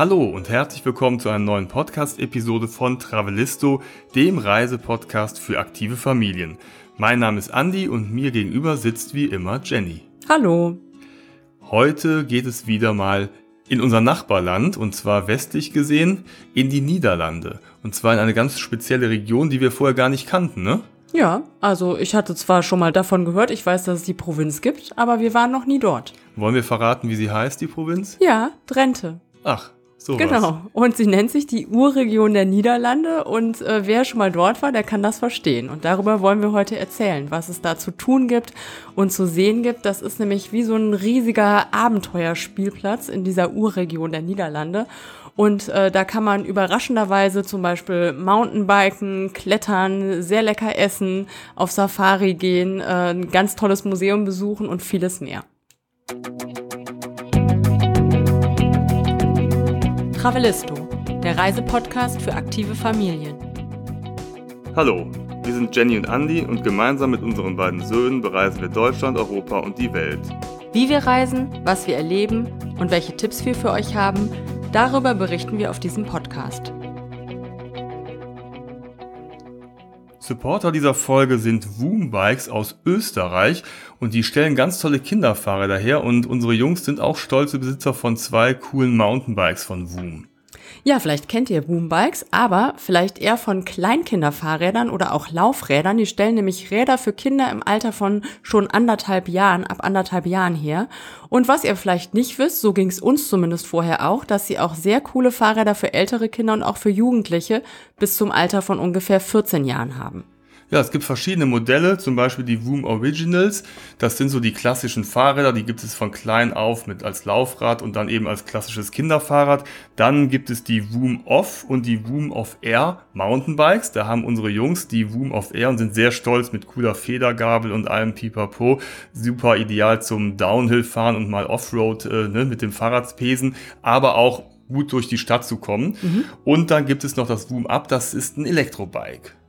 Hallo und herzlich willkommen zu einer neuen Podcast-Episode von Travelisto, dem Reisepodcast für aktive Familien. Mein Name ist Andy und mir gegenüber sitzt wie immer Jenny. Hallo. Heute geht es wieder mal in unser Nachbarland und zwar westlich gesehen in die Niederlande. Und zwar in eine ganz spezielle Region, die wir vorher gar nicht kannten, ne? Ja, also ich hatte zwar schon mal davon gehört, ich weiß, dass es die Provinz gibt, aber wir waren noch nie dort. Wollen wir verraten, wie sie heißt, die Provinz? Ja, Drenthe. Ach, so Genau. Und sie nennt sich die Urregion der Niederlande und äh, wer schon mal dort war, der kann das verstehen. Und darüber wollen wir heute erzählen, was es da zu tun gibt und zu sehen gibt. Das ist nämlich wie so ein riesiger Abenteuerspielplatz in dieser Urregion der Niederlande. Und äh, da kann man überraschenderweise zum Beispiel Mountainbiken, klettern, sehr lecker essen, auf Safari gehen, äh, ein ganz tolles Museum besuchen und vieles mehr. Travelisto, der Reisepodcast für aktive Familien. Hallo, wir sind Jenny und Andy und gemeinsam mit unseren beiden Söhnen bereisen wir Deutschland, Europa und die Welt. Wie wir reisen, was wir erleben und welche Tipps wir für euch haben, darüber berichten wir auf diesem Podcast. Supporter dieser Folge sind Woom Bikes aus Österreich und die stellen ganz tolle Kinderfahrer daher und unsere Jungs sind auch stolze Besitzer von zwei coolen Mountainbikes von Woom. Ja, vielleicht kennt ihr Boombikes, aber vielleicht eher von Kleinkinderfahrrädern oder auch Laufrädern. Die stellen nämlich Räder für Kinder im Alter von schon anderthalb Jahren, ab anderthalb Jahren her. Und was ihr vielleicht nicht wisst, so ging es uns zumindest vorher auch, dass sie auch sehr coole Fahrräder für ältere Kinder und auch für Jugendliche bis zum Alter von ungefähr 14 Jahren haben. Ja, es gibt verschiedene Modelle, zum Beispiel die Woom Originals. Das sind so die klassischen Fahrräder, die gibt es von klein auf mit als Laufrad und dann eben als klassisches Kinderfahrrad. Dann gibt es die Woom Off und die Woom Off Air Mountainbikes. Da haben unsere Jungs die Woom Off Air und sind sehr stolz mit cooler Federgabel und allem Pipapo. Super ideal zum Downhill-Fahren und mal Offroad äh, ne, mit dem Fahrradspesen, aber auch gut durch die Stadt zu kommen. Mhm. Und dann gibt es noch das Woom Up, das ist ein Elektrobike.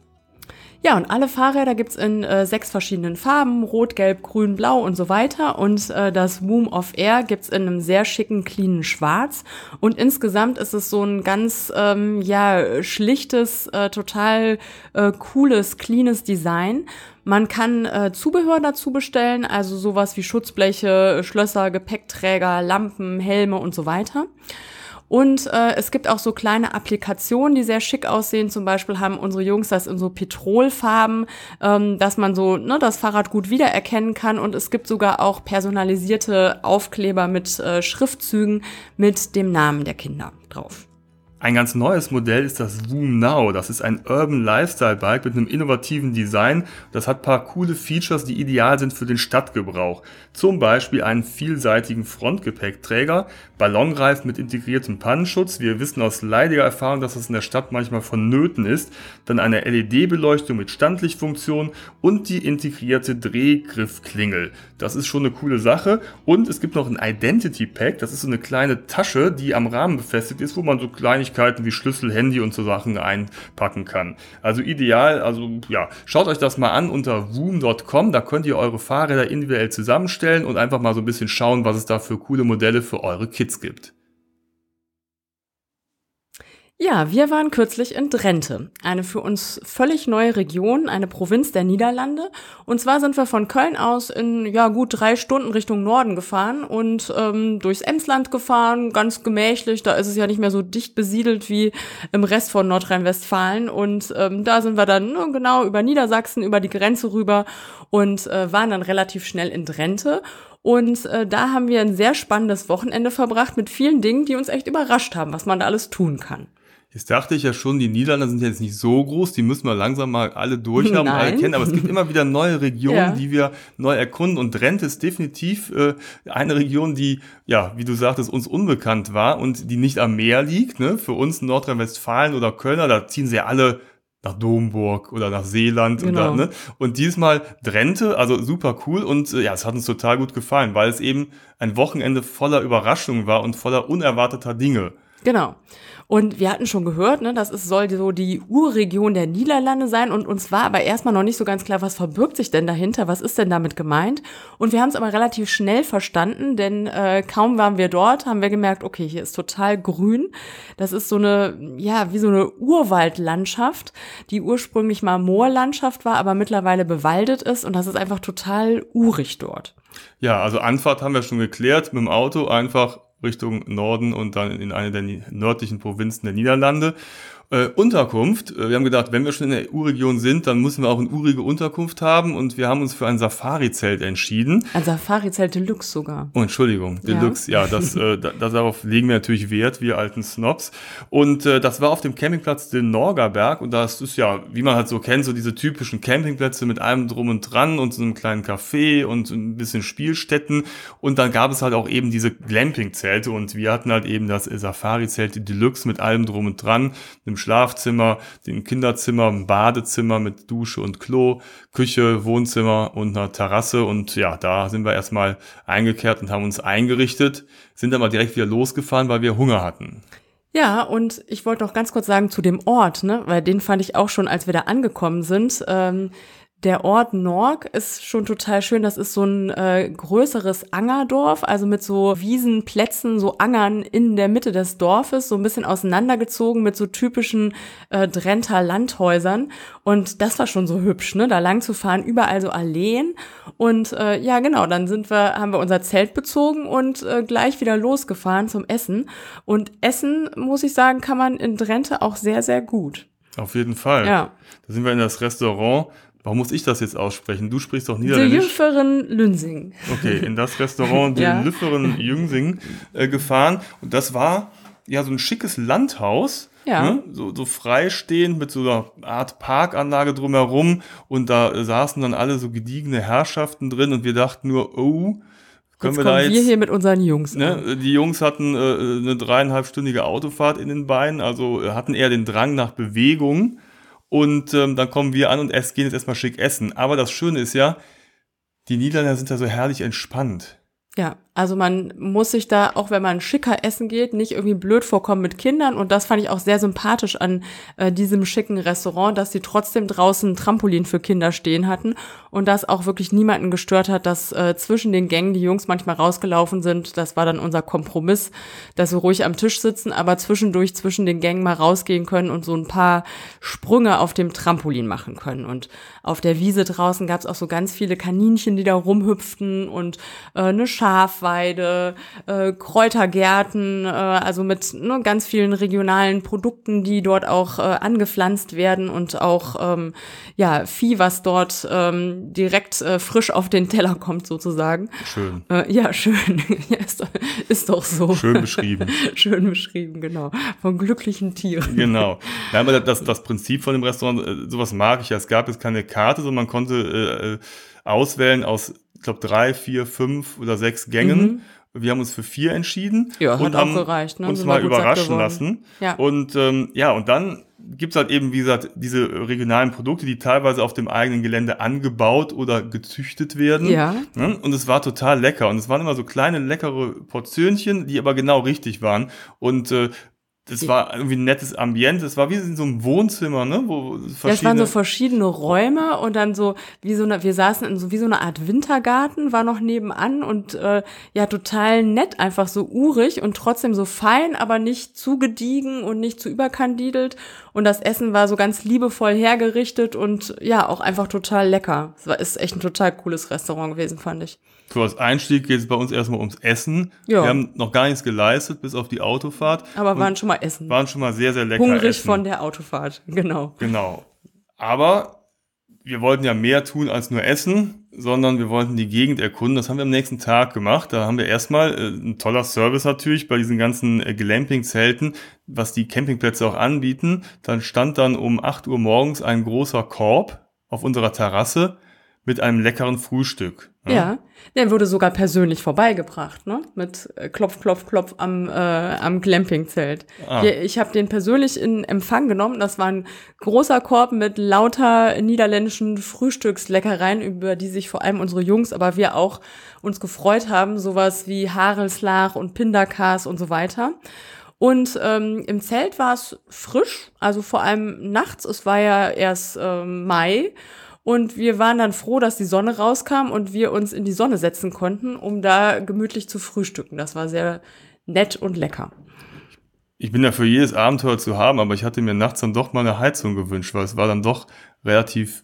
Ja, und alle Fahrräder gibt's in äh, sechs verschiedenen Farben, rot, gelb, grün, blau und so weiter. Und äh, das Woom of Air gibt's in einem sehr schicken, cleanen Schwarz. Und insgesamt ist es so ein ganz, ähm, ja, schlichtes, äh, total äh, cooles, cleanes Design. Man kann äh, Zubehör dazu bestellen, also sowas wie Schutzbleche, Schlösser, Gepäckträger, Lampen, Helme und so weiter. Und äh, es gibt auch so kleine Applikationen, die sehr schick aussehen. Zum Beispiel haben unsere Jungs das in so Petrolfarben, ähm, dass man so ne, das Fahrrad gut wiedererkennen kann. Und es gibt sogar auch personalisierte Aufkleber mit äh, Schriftzügen mit dem Namen der Kinder drauf. Ein ganz neues Modell ist das Woom Now. Das ist ein Urban Lifestyle Bike mit einem innovativen Design. Das hat paar coole Features, die ideal sind für den Stadtgebrauch. Zum Beispiel einen vielseitigen Frontgepäckträger, Ballonreifen mit integriertem Pannenschutz. Wir wissen aus leidiger Erfahrung, dass das in der Stadt manchmal vonnöten ist. Dann eine LED-Beleuchtung mit Standlichtfunktion und die integrierte Drehgriffklingel. Das ist schon eine coole Sache. Und es gibt noch ein Identity Pack. Das ist so eine kleine Tasche, die am Rahmen befestigt ist, wo man so kleine Kleinigkeiten wie Schlüssel, Handy und so Sachen einpacken kann. Also ideal, also ja, schaut euch das mal an unter woom.com, da könnt ihr eure Fahrräder individuell zusammenstellen und einfach mal so ein bisschen schauen, was es da für coole Modelle für eure Kids gibt. Ja, wir waren kürzlich in Drenthe, eine für uns völlig neue Region, eine Provinz der Niederlande. Und zwar sind wir von Köln aus in ja gut drei Stunden Richtung Norden gefahren und ähm, durchs Emsland gefahren, ganz gemächlich. Da ist es ja nicht mehr so dicht besiedelt wie im Rest von Nordrhein-Westfalen. Und ähm, da sind wir dann ne, genau über Niedersachsen, über die Grenze rüber und äh, waren dann relativ schnell in Drenthe. Und äh, da haben wir ein sehr spannendes Wochenende verbracht mit vielen Dingen, die uns echt überrascht haben, was man da alles tun kann. Jetzt dachte ich ja schon, die Niederlande sind jetzt nicht so groß, die müssen wir langsam mal alle durchhaben und alle kennen, aber es gibt immer wieder neue Regionen, ja. die wir neu erkunden und Drenthe ist definitiv äh, eine Region, die, ja, wie du sagtest, uns unbekannt war und die nicht am Meer liegt. Ne? Für uns Nordrhein-Westfalen oder Kölner, da ziehen sie ja alle nach Domburg oder nach Seeland genau. und, da, ne? und diesmal Drenthe, also super cool und äh, ja, es hat uns total gut gefallen, weil es eben ein Wochenende voller Überraschungen war und voller unerwarteter Dinge. Genau. Und wir hatten schon gehört, ne, das ist, soll so die Urregion der Niederlande sein. Und uns war aber erstmal noch nicht so ganz klar, was verbirgt sich denn dahinter, was ist denn damit gemeint. Und wir haben es aber relativ schnell verstanden, denn äh, kaum waren wir dort, haben wir gemerkt, okay, hier ist total grün. Das ist so eine, ja, wie so eine Urwaldlandschaft, die ursprünglich mal Moorlandschaft war, aber mittlerweile bewaldet ist. Und das ist einfach total urig dort. Ja, also Anfahrt haben wir schon geklärt, mit dem Auto einfach Richtung Norden und dann in eine der nördlichen Provinzen der Niederlande. Äh, Unterkunft. Äh, wir haben gedacht, wenn wir schon in der U-Region sind, dann müssen wir auch eine urige Unterkunft haben und wir haben uns für ein Safari-Zelt entschieden. Ein Safari-Zelt Deluxe sogar. Oh, Entschuldigung, Deluxe, ja, ja das, äh, da, darauf legen wir natürlich Wert, wir alten Snobs. Und äh, das war auf dem Campingplatz den Norgerberg und das ist ja, wie man halt so kennt, so diese typischen Campingplätze mit allem drum und dran und so einem kleinen Café und ein bisschen Spielstätten und dann gab es halt auch eben diese Glamping-Zelte und wir hatten halt eben das Safari-Zelt Deluxe mit allem drum und dran, einem Schlafzimmer, dem Kinderzimmer, ein Badezimmer mit Dusche und Klo, Küche, Wohnzimmer und einer Terrasse. Und ja, da sind wir erstmal eingekehrt und haben uns eingerichtet, sind aber direkt wieder losgefahren, weil wir Hunger hatten. Ja, und ich wollte noch ganz kurz sagen zu dem Ort, ne, weil den fand ich auch schon, als wir da angekommen sind. Ähm, der Ort Norg ist schon total schön. Das ist so ein äh, größeres Angerdorf, also mit so Wiesenplätzen, so Angern in der Mitte des Dorfes, so ein bisschen auseinandergezogen mit so typischen äh, Drenter Landhäusern. Und das war schon so hübsch, ne? Da lang zu fahren, überall so Alleen. Und äh, ja, genau, dann sind wir, haben wir unser Zelt bezogen und äh, gleich wieder losgefahren zum Essen. Und Essen, muss ich sagen, kann man in Drenthe auch sehr, sehr gut. Auf jeden Fall. Ja. Da sind wir in das Restaurant Warum muss ich das jetzt aussprechen? Du sprichst doch Niederländisch. De Lüfferen Lünsing. Okay, in das Restaurant De ja. Lüfferen Jüngsing äh, gefahren. Und das war ja so ein schickes Landhaus. Ja. Ne? So, so freistehend mit so einer Art Parkanlage drumherum. Und da äh, saßen dann alle so gediegene Herrschaften drin. Und wir dachten nur, oh, können jetzt wir da jetzt. Wir hier mit unseren Jungs. Ne? Die Jungs hatten äh, eine dreieinhalbstündige Autofahrt in den Beinen. Also äh, hatten eher den Drang nach Bewegung. Und ähm, dann kommen wir an und es gehen jetzt erstmal schick essen. Aber das Schöne ist ja, die Niederländer sind ja so herrlich entspannt. Ja, also man muss sich da, auch wenn man schicker essen geht, nicht irgendwie blöd vorkommen mit Kindern. Und das fand ich auch sehr sympathisch an äh, diesem schicken Restaurant, dass sie trotzdem draußen ein Trampolin für Kinder stehen hatten und das auch wirklich niemanden gestört hat, dass äh, zwischen den Gängen die Jungs manchmal rausgelaufen sind. Das war dann unser Kompromiss, dass wir ruhig am Tisch sitzen, aber zwischendurch zwischen den Gängen mal rausgehen können und so ein paar Sprünge auf dem Trampolin machen können. Und auf der Wiese draußen gab es auch so ganz viele Kaninchen, die da rumhüpften und äh, eine Schaf Schafweide, äh, Kräutergärten, äh, also mit ne, ganz vielen regionalen Produkten, die dort auch äh, angepflanzt werden und auch ähm, ja Vieh, was dort ähm, direkt äh, frisch auf den Teller kommt sozusagen. Schön. Äh, ja, schön. ja, ist, ist doch so. Schön beschrieben. schön beschrieben, genau. Von glücklichen Tieren. Genau. Ja, aber das, das Prinzip von dem Restaurant, äh, sowas mag ich ja. Es gab jetzt keine Karte, sondern man konnte äh, äh auswählen aus ich glaube, drei, vier, fünf oder sechs Gängen. Mhm. Wir haben uns für vier entschieden ja, und haben gereicht, ne? uns mal überraschen lassen. Ja. Und ähm, ja, und dann gibt's halt eben, wie gesagt, diese regionalen Produkte, die teilweise auf dem eigenen Gelände angebaut oder gezüchtet werden. Ja. Ne? Und es war total lecker. Und es waren immer so kleine, leckere Portionchen, die aber genau richtig waren. Und äh, das war irgendwie ein nettes Ambiente. Es war wie in so einem Wohnzimmer, ne? Wo verschiedene ja, es waren so verschiedene Räume und dann so wie so eine, wir saßen in so wie so eine Art Wintergarten, war noch nebenan und äh, ja total nett, einfach so urig und trotzdem so fein, aber nicht zu gediegen und nicht zu überkandidelt. Und das Essen war so ganz liebevoll hergerichtet und ja auch einfach total lecker. Es war ist echt ein total cooles Restaurant gewesen, fand ich. So als Einstieg geht es bei uns erstmal ums Essen. Ja. Wir haben noch gar nichts geleistet, bis auf die Autofahrt. Aber waren schon mal essen. Waren schon mal sehr, sehr lecker Hungrig essen. von der Autofahrt, genau. Genau. Aber wir wollten ja mehr tun als nur essen, sondern wir wollten die Gegend erkunden. Das haben wir am nächsten Tag gemacht. Da haben wir erstmal äh, ein toller Service natürlich bei diesen ganzen äh, Glamping-Zelten, was die Campingplätze auch anbieten. Dann stand dann um 8 Uhr morgens ein großer Korb auf unserer Terrasse mit einem leckeren Frühstück. Ja, ja der wurde sogar persönlich vorbeigebracht, ne? Mit äh, Klopf, Klopf, Klopf am, äh, am Glampingzelt. Ah. Ich habe den persönlich in Empfang genommen. Das war ein großer Korb mit lauter niederländischen Frühstücksleckereien, über die sich vor allem unsere Jungs, aber wir auch uns gefreut haben. Sowas wie Haarelslaag und Pindakas und so weiter. Und ähm, im Zelt war es frisch, also vor allem nachts. Es war ja erst ähm, Mai. Und wir waren dann froh, dass die Sonne rauskam und wir uns in die Sonne setzen konnten, um da gemütlich zu frühstücken. Das war sehr nett und lecker. Ich bin ja für jedes Abenteuer zu haben, aber ich hatte mir nachts dann doch mal eine Heizung gewünscht, weil es war dann doch relativ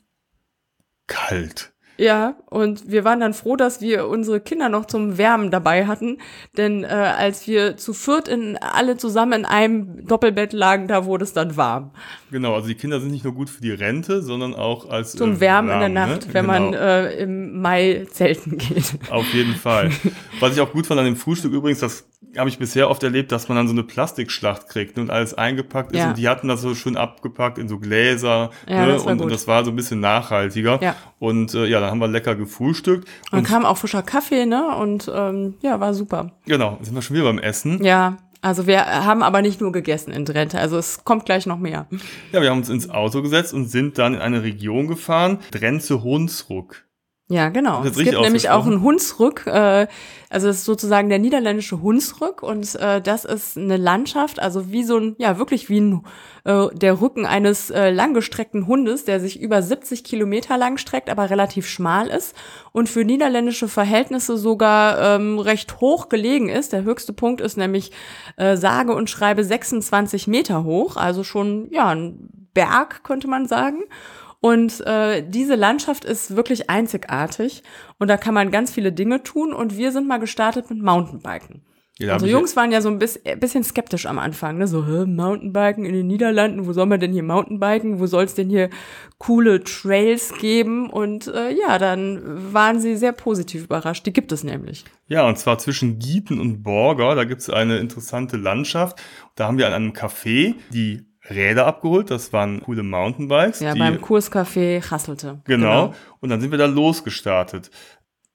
kalt. Ja, und wir waren dann froh, dass wir unsere Kinder noch zum Wärmen dabei hatten, denn äh, als wir zu viert in alle zusammen in einem Doppelbett lagen, da wurde es dann warm. Genau, also die Kinder sind nicht nur gut für die Rente, sondern auch als zum äh, Wärmen warm, in der Nacht, ne? wenn genau. man äh, im Mai zelten geht. Auf jeden Fall. Was ich auch gut fand an dem Frühstück übrigens, das habe ich bisher oft erlebt, dass man dann so eine Plastikschlacht kriegt und alles eingepackt ist. Ja. Und die hatten das so schön abgepackt in so Gläser. Ja, ne? und, und, das war so ein bisschen nachhaltiger. Ja. Und äh, ja, haben wir lecker gefrühstückt. Und, und kam auch frischer Kaffee, ne? Und ähm, ja, war super. Genau, sind wir schon wieder beim Essen. Ja. Also wir haben aber nicht nur gegessen in Drenthe, also es kommt gleich noch mehr. Ja, wir haben uns ins Auto gesetzt und sind dann in eine Region gefahren, Drenthe-Hunsruck. Ja, genau. Es gibt nämlich auch einen Hunsrück, äh, also das ist sozusagen der niederländische Hunsrück und äh, das ist eine Landschaft, also wie so ein, ja wirklich wie ein, äh, der Rücken eines äh, langgestreckten Hundes, der sich über 70 Kilometer lang streckt, aber relativ schmal ist und für niederländische Verhältnisse sogar ähm, recht hoch gelegen ist. Der höchste Punkt ist nämlich äh, sage und schreibe 26 Meter hoch, also schon ja ein Berg könnte man sagen. Und äh, diese Landschaft ist wirklich einzigartig und da kann man ganz viele Dinge tun. Und wir sind mal gestartet mit Mountainbiken. Ja, also Jungs waren ja so ein bisschen skeptisch am Anfang, ne? So, hä, Mountainbiken in den Niederlanden, wo soll man denn hier Mountainbiken? Wo soll es denn hier coole Trails geben? Und äh, ja, dann waren sie sehr positiv überrascht. Die gibt es nämlich. Ja, und zwar zwischen Gieten und Borger, da gibt es eine interessante Landschaft. Da haben wir an einem Café die Räder abgeholt, das waren coole Mountainbikes. Ja, beim Kurscafé Hasselte. Genau. genau. Und dann sind wir da losgestartet.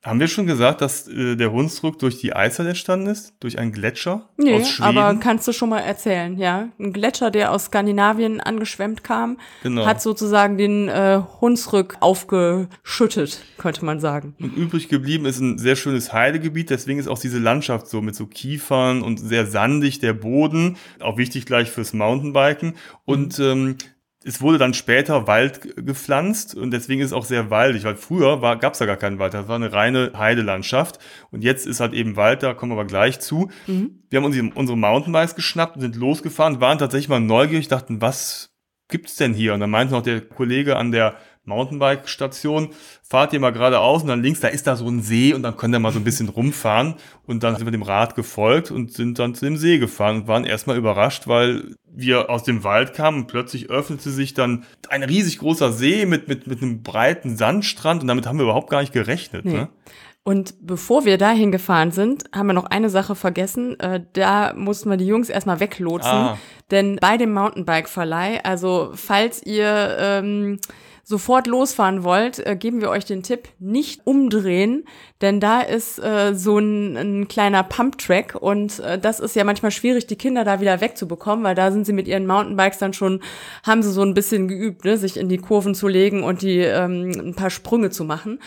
Haben wir schon gesagt, dass äh, der Hunsrück durch die Eiszeit entstanden ist? Durch einen Gletscher? Nee, aus Schweden? aber kannst du schon mal erzählen, ja. Ein Gletscher, der aus Skandinavien angeschwemmt kam, genau. hat sozusagen den äh, Hunsrück aufgeschüttet, könnte man sagen. Und übrig geblieben ist ein sehr schönes Heidegebiet, deswegen ist auch diese Landschaft so mit so Kiefern und sehr sandig der Boden, auch wichtig gleich fürs Mountainbiken. Und mhm. ähm, es wurde dann später Wald gepflanzt und deswegen ist es auch sehr waldig, weil früher gab es da gar keinen Wald, das war eine reine Heidelandschaft und jetzt ist halt eben Wald, da kommen wir aber gleich zu. Mhm. Wir haben uns unsere Mountainbikes geschnappt und sind losgefahren, waren tatsächlich mal neugierig, dachten, was gibt's denn hier? Und dann meinte noch der Kollege an der Mountainbike-Station, fahrt ihr mal geradeaus und dann links, da ist da so ein See und dann könnt ihr mal so ein bisschen rumfahren. Und dann sind wir dem Rad gefolgt und sind dann zu dem See gefahren und waren erstmal überrascht, weil wir aus dem Wald kamen und plötzlich öffnete sich dann ein riesig großer See mit, mit, mit einem breiten Sandstrand und damit haben wir überhaupt gar nicht gerechnet. Nee. Ne? Und bevor wir dahin gefahren sind, haben wir noch eine Sache vergessen. Äh, da mussten wir die Jungs erstmal weglotsen. Ah. Denn bei dem Mountainbike-Verleih, also falls ihr ähm, sofort losfahren wollt, äh, geben wir euch den Tipp, nicht umdrehen, denn da ist äh, so ein, ein kleiner Pump-Track und äh, das ist ja manchmal schwierig, die Kinder da wieder wegzubekommen, weil da sind sie mit ihren Mountainbikes dann schon, haben sie so ein bisschen geübt, ne, sich in die Kurven zu legen und die ähm, ein paar Sprünge zu machen.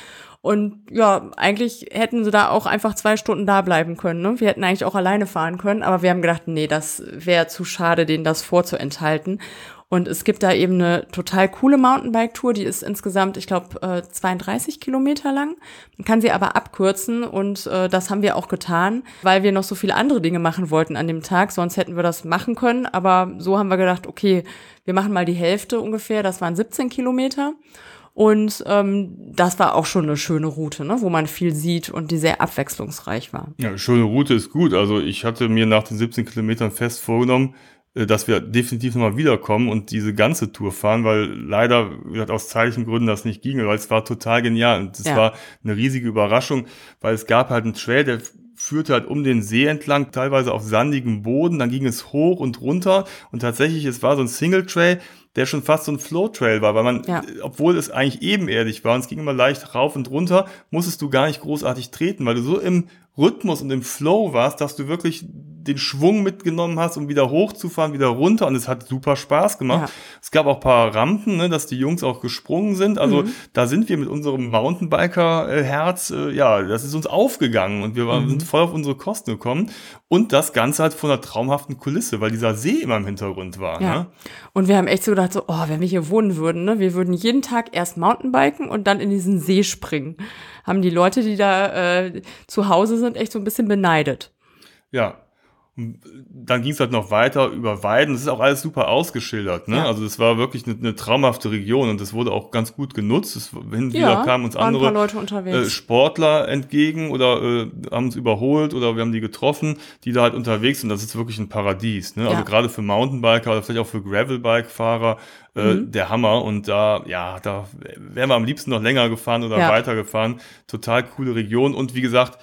Und ja, eigentlich hätten sie da auch einfach zwei Stunden da bleiben können. Ne? Wir hätten eigentlich auch alleine fahren können, aber wir haben gedacht, nee, das wäre zu schade, denen das vorzuenthalten. Und es gibt da eben eine total coole Mountainbike-Tour, die ist insgesamt, ich glaube, äh, 32 Kilometer lang. Man kann sie aber abkürzen und äh, das haben wir auch getan, weil wir noch so viele andere Dinge machen wollten an dem Tag. Sonst hätten wir das machen können, aber so haben wir gedacht, okay, wir machen mal die Hälfte ungefähr, das waren 17 Kilometer. Und ähm, das war auch schon eine schöne Route, ne, wo man viel sieht und die sehr abwechslungsreich war. Ja, schöne Route ist gut. Also ich hatte mir nach den 17 Kilometern fest vorgenommen, dass wir definitiv nochmal wiederkommen und diese ganze Tour fahren, weil leider gesagt, aus zeitlichen Gründen das nicht ging, weil es war total genial und es ja. war eine riesige Überraschung, weil es gab halt einen Trail, der führte halt um den See entlang, teilweise auf sandigem Boden, dann ging es hoch und runter und tatsächlich, es war so ein Single Trail, der schon fast so ein Flow-Trail war, weil man, ja. obwohl es eigentlich ebenerdig war und es ging immer leicht rauf und runter, musstest du gar nicht großartig treten, weil du so im Rhythmus und im Flow warst, dass du wirklich den Schwung mitgenommen hast, um wieder hochzufahren, wieder runter und es hat super Spaß gemacht. Ja. Es gab auch paar Rampen, ne, dass die Jungs auch gesprungen sind. Also Mhm. da sind wir mit unserem Mountainbiker-Herz, äh, ja, das ist uns aufgegangen und wir waren, Mhm. sind voll auf unsere Kosten gekommen. Und das Ganze halt von einer traumhaften Kulisse, weil dieser See immer im Hintergrund war. Ja. Ne? Und wir haben echt so gedacht, so, oh, wenn wir hier wohnen würden, ne, wir würden jeden Tag erst Mountainbiken und dann in diesen See springen. Haben die Leute, die da äh, zu Hause sind, echt so ein bisschen beneidet. Ja. Und dann ging es halt noch weiter über Weiden. Das ist auch alles super ausgeschildert. Ne? Ja. Also das war wirklich eine, eine traumhafte Region und das wurde auch ganz gut genutzt. Es, hin und wieder Ja, kamen uns andere Leute äh. Sportler entgegen oder äh, haben uns überholt oder wir haben die getroffen, die da halt unterwegs sind. Das ist wirklich ein Paradies. Ne? Ja. Also gerade für Mountainbiker oder vielleicht auch für Gravelbike-Fahrer äh, Mhm. der Hammer. Und da, ja, da wären wir am liebsten noch länger gefahren oder Ja. weitergefahren. Total coole Region und wie gesagt,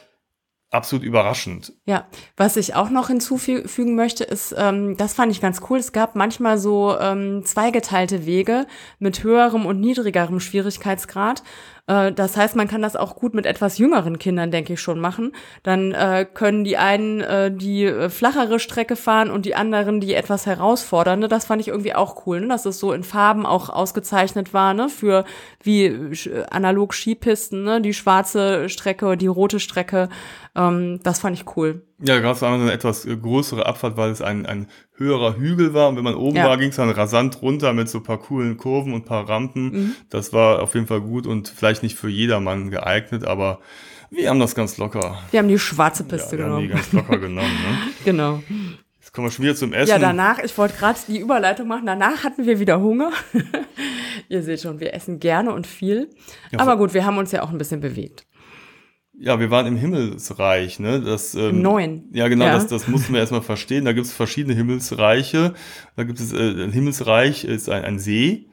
absolut überraschend. Ja, was ich auch noch hinzufügen möchte, ist, ähm, das fand ich ganz cool. Es gab manchmal so ähm, zweigeteilte Wege mit höherem und niedrigerem Schwierigkeitsgrad. Äh, das heißt, man kann das auch gut mit etwas jüngeren Kindern, denke ich, schon machen. Dann äh, können die einen äh, die äh, flachere Strecke fahren und die anderen die etwas herausfordernde. Das fand ich irgendwie auch cool, ne? dass es so in Farben auch ausgezeichnet war, ne? für wie äh, analog Skipisten, ne? die schwarze Strecke, die rote Strecke. Ähm, das fand ich cool. Ja, gab es einmal eine etwas größere Abfahrt, weil es ein, ein höherer Hügel war. Und wenn man oben Ja. war, ging es dann rasant runter mit so ein paar coolen Kurven und ein paar Rampen. Mhm. Das war auf jeden Fall gut und vielleicht nicht für jedermann geeignet, aber wir haben das ganz locker. Wir haben die schwarze Ja, Piste wir haben die genommen. ganz locker genommen. Ne? Genau. Jetzt kommen wir schon wieder zum Essen. Ja, danach, ich wollte gerade die Überleitung machen, danach hatten wir wieder Hunger. Ihr seht schon, wir essen gerne und viel. Ja, Aber so- gut, wir haben uns ja auch ein bisschen bewegt. Ja, wir waren im Himmelsreich, ne? Das, ähm, Im Neuen. Ja, genau, Ja. Das, das mussten wir erstmal verstehen. Da gibt es verschiedene Himmelsreiche. Da gibt es, äh, ein Himmelsreich ist ein, ein See.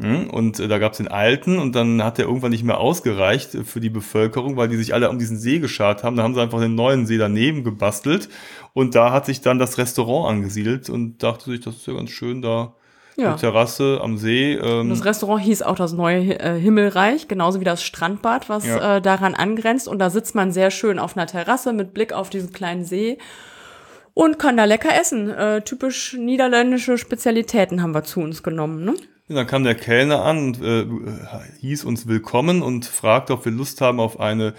hm, Und äh, da gab es den alten und dann hat der irgendwann nicht mehr ausgereicht äh, für die Bevölkerung, weil die sich alle um diesen See geschart haben. Da haben sie einfach den neuen See daneben gebastelt und da hat sich dann das Restaurant angesiedelt und dachte sich, das ist ja ganz schön da, Ja. eine Terrasse am See. Ähm, Das Restaurant hieß auch das neue äh, Himmelreich, genauso wie das Strandbad, was Ja. äh, daran angrenzt. Und da sitzt man sehr schön auf einer Terrasse mit Blick auf diesen kleinen See und kann da lecker essen. Äh, typisch niederländische Spezialitäten haben wir zu uns genommen. Ne? Und dann kam der Kellner an und äh, hieß uns willkommen und fragte, ob wir Lust haben auf eine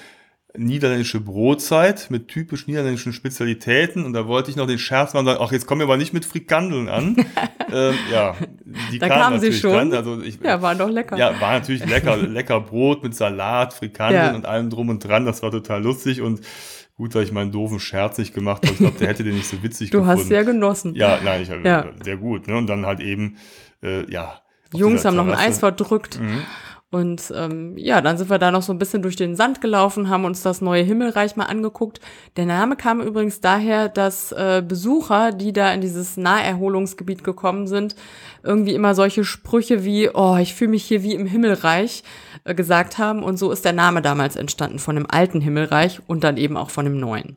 niederländische Brotzeit mit typisch niederländischen Spezialitäten. Und da wollte ich noch den Scherz machen, sagen, ach, jetzt kommen wir aber nicht mit Frikandeln an. ähm, ja, die Da kamen kamen sie schon. Dann. Also ich, Ja, war doch lecker. ja, war natürlich lecker, lecker Brot mit Salat, Frikandeln Ja. und allem drum und dran. Das war total lustig und gut, dass ich meinen doofen Scherz nicht gemacht habe. Ich glaube, der hätte den nicht so witzig du gefunden. hast sehr genossen. Ja, nein, ich Ja. sehr gut. Ne? Und dann halt eben, äh, ja. Jungs haben noch ein. Eis verdrückt. Mhm. Und ähm, ja, dann sind wir da noch so ein bisschen durch den Sand gelaufen, haben uns das neue Himmelreich mal angeguckt. Der Name kam übrigens daher, dass äh, Besucher, die da in dieses Naherholungsgebiet gekommen sind, irgendwie immer solche Sprüche wie, oh, ich fühle mich hier wie im Himmelreich äh, gesagt haben. Und so ist der Name damals entstanden von dem alten Himmelreich und dann eben auch von dem neuen.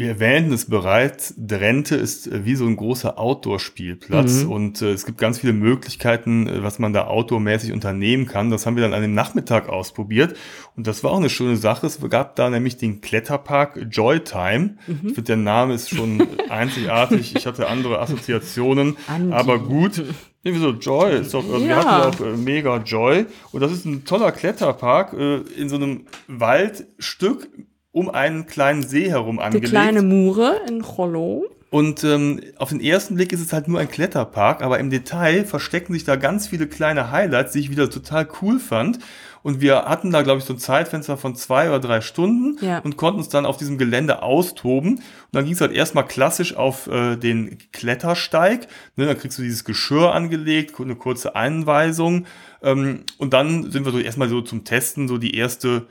Wir erwähnten es bereits, Drenthe ist äh, wie so ein großer Outdoor-Spielplatz Mhm. und äh, es gibt ganz viele Möglichkeiten, äh, was man da outdoormäßig unternehmen kann. Das haben wir dann an dem Nachmittag ausprobiert und das war auch eine schöne Sache. Es gab da nämlich den Kletterpark Joytime. Mhm. Ich finde, der Name ist schon einzigartig. Ich hatte andere Assoziationen, Andi. aber gut. Nee, wieso Joy? Ist doch, äh, Wir Ja. hatten auch mega Joy und das ist ein toller Kletterpark in so einem Waldstück um einen kleinen See herum Die angelegt. kleine Mure in Chollo. Und ähm, auf den ersten Blick ist es halt nur ein Kletterpark, aber im Detail verstecken sich da ganz viele kleine Highlights, die ich wieder total cool fand. Und wir hatten da, glaube ich, so ein Zeitfenster von zwei oder drei Stunden Ja. und konnten uns dann auf diesem Gelände austoben. Und dann ging es halt erstmal klassisch auf äh, den Klettersteig. Ne, dann kriegst du dieses Geschirr angelegt, eine kurze Einweisung. Ähm, und dann sind wir so erstmal so zum Testen, so die erste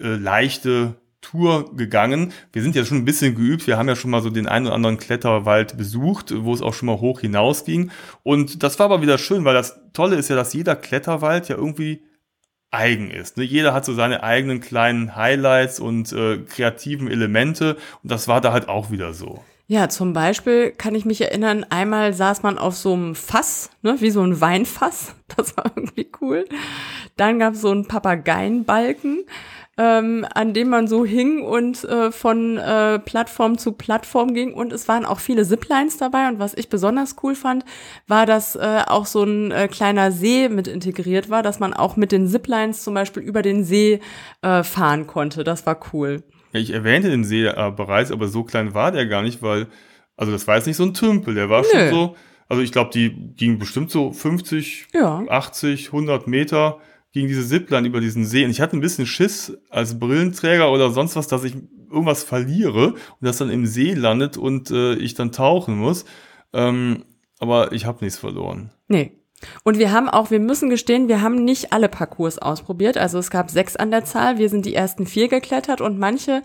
äh, leichte Tour gegangen. Wir sind ja schon ein bisschen geübt. Wir haben ja schon mal so den einen oder anderen Kletterwald besucht, wo es auch schon mal hoch hinausging. Und das war aber wieder schön, weil das Tolle ist ja, dass jeder Kletterwald ja irgendwie eigen ist. Ne? Jeder hat so seine eigenen kleinen Highlights und äh, kreativen Elemente. Und das war da halt auch wieder so. Ja, zum Beispiel kann ich mich erinnern, einmal saß man auf so einem Fass, ne, wie so ein Weinfass. Das war irgendwie cool. Dann gab es so einen Papageienbalken. Ähm, an dem man so hing und äh, von äh, Plattform zu Plattform ging. Und es waren auch viele Ziplines dabei. Und was ich besonders cool fand, war, dass äh, auch so ein äh, kleiner See mit integriert war, dass man auch mit den Ziplines zum Beispiel über den See äh, fahren konnte. Das war cool. Ja, ich erwähnte den See äh, bereits, aber so klein war der gar nicht, weil, also das war jetzt nicht so ein Tümpel, der war Nö. schon so, also ich glaube, die ging bestimmt so 50, Ja. 80, 100 Meter gegen diese Zipline über diesen See. Und ich hatte ein bisschen Schiss als Brillenträger oder sonst was, dass ich irgendwas verliere und das dann im See landet und äh, ich dann tauchen muss. Ähm, aber ich habe nichts verloren. Nee. Und wir haben auch, wir müssen gestehen, wir haben nicht alle Parcours ausprobiert. Also es gab sechs an der Zahl. Wir sind die ersten vier geklettert und manche,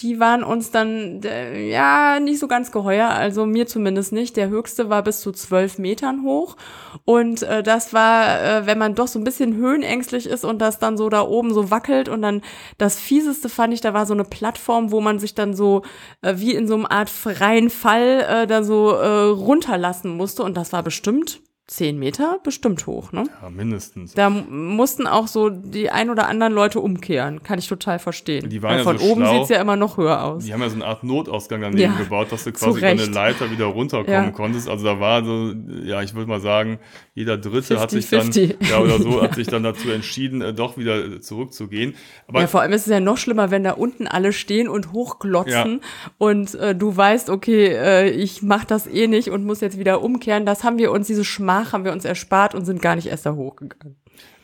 die waren uns dann, äh, ja, nicht so ganz geheuer. Also mir zumindest nicht. Der höchste war bis zu zwölf Metern hoch. Und äh, das war, äh, wenn man doch so ein bisschen höhenängstlich ist und das dann so da oben so wackelt und dann das fieseste fand ich, da war so eine Plattform, wo man sich dann so äh, wie in so einem Art freien Fall äh, da so äh, runterlassen musste. Und das war bestimmt zehn Meter bestimmt hoch, ne? Ja, mindestens. Da mussten auch so die ein oder anderen Leute umkehren. Kann ich total verstehen. Die waren Weil ja von so oben schlau. sieht's ja immer noch höher aus. Die haben ja so eine Art Notausgang daneben Ja, gebaut, dass du quasi über eine. Leiter wieder runterkommen Ja. konntest. Also da war so, ja, ich würde mal sagen, jeder Dritte hat sich dann, 50-50. ja oder so, hat sich dann dazu entschieden, äh, doch wieder zurückzugehen. Aber ja, vor allem ist es ja noch schlimmer, wenn da unten alle stehen und hochglotzen und äh, du weißt, okay, äh, ich mach das eh nicht und muss jetzt wieder umkehren. Das haben wir uns, diese Schmach haben wir uns erspart und sind gar nicht erst da hochgegangen.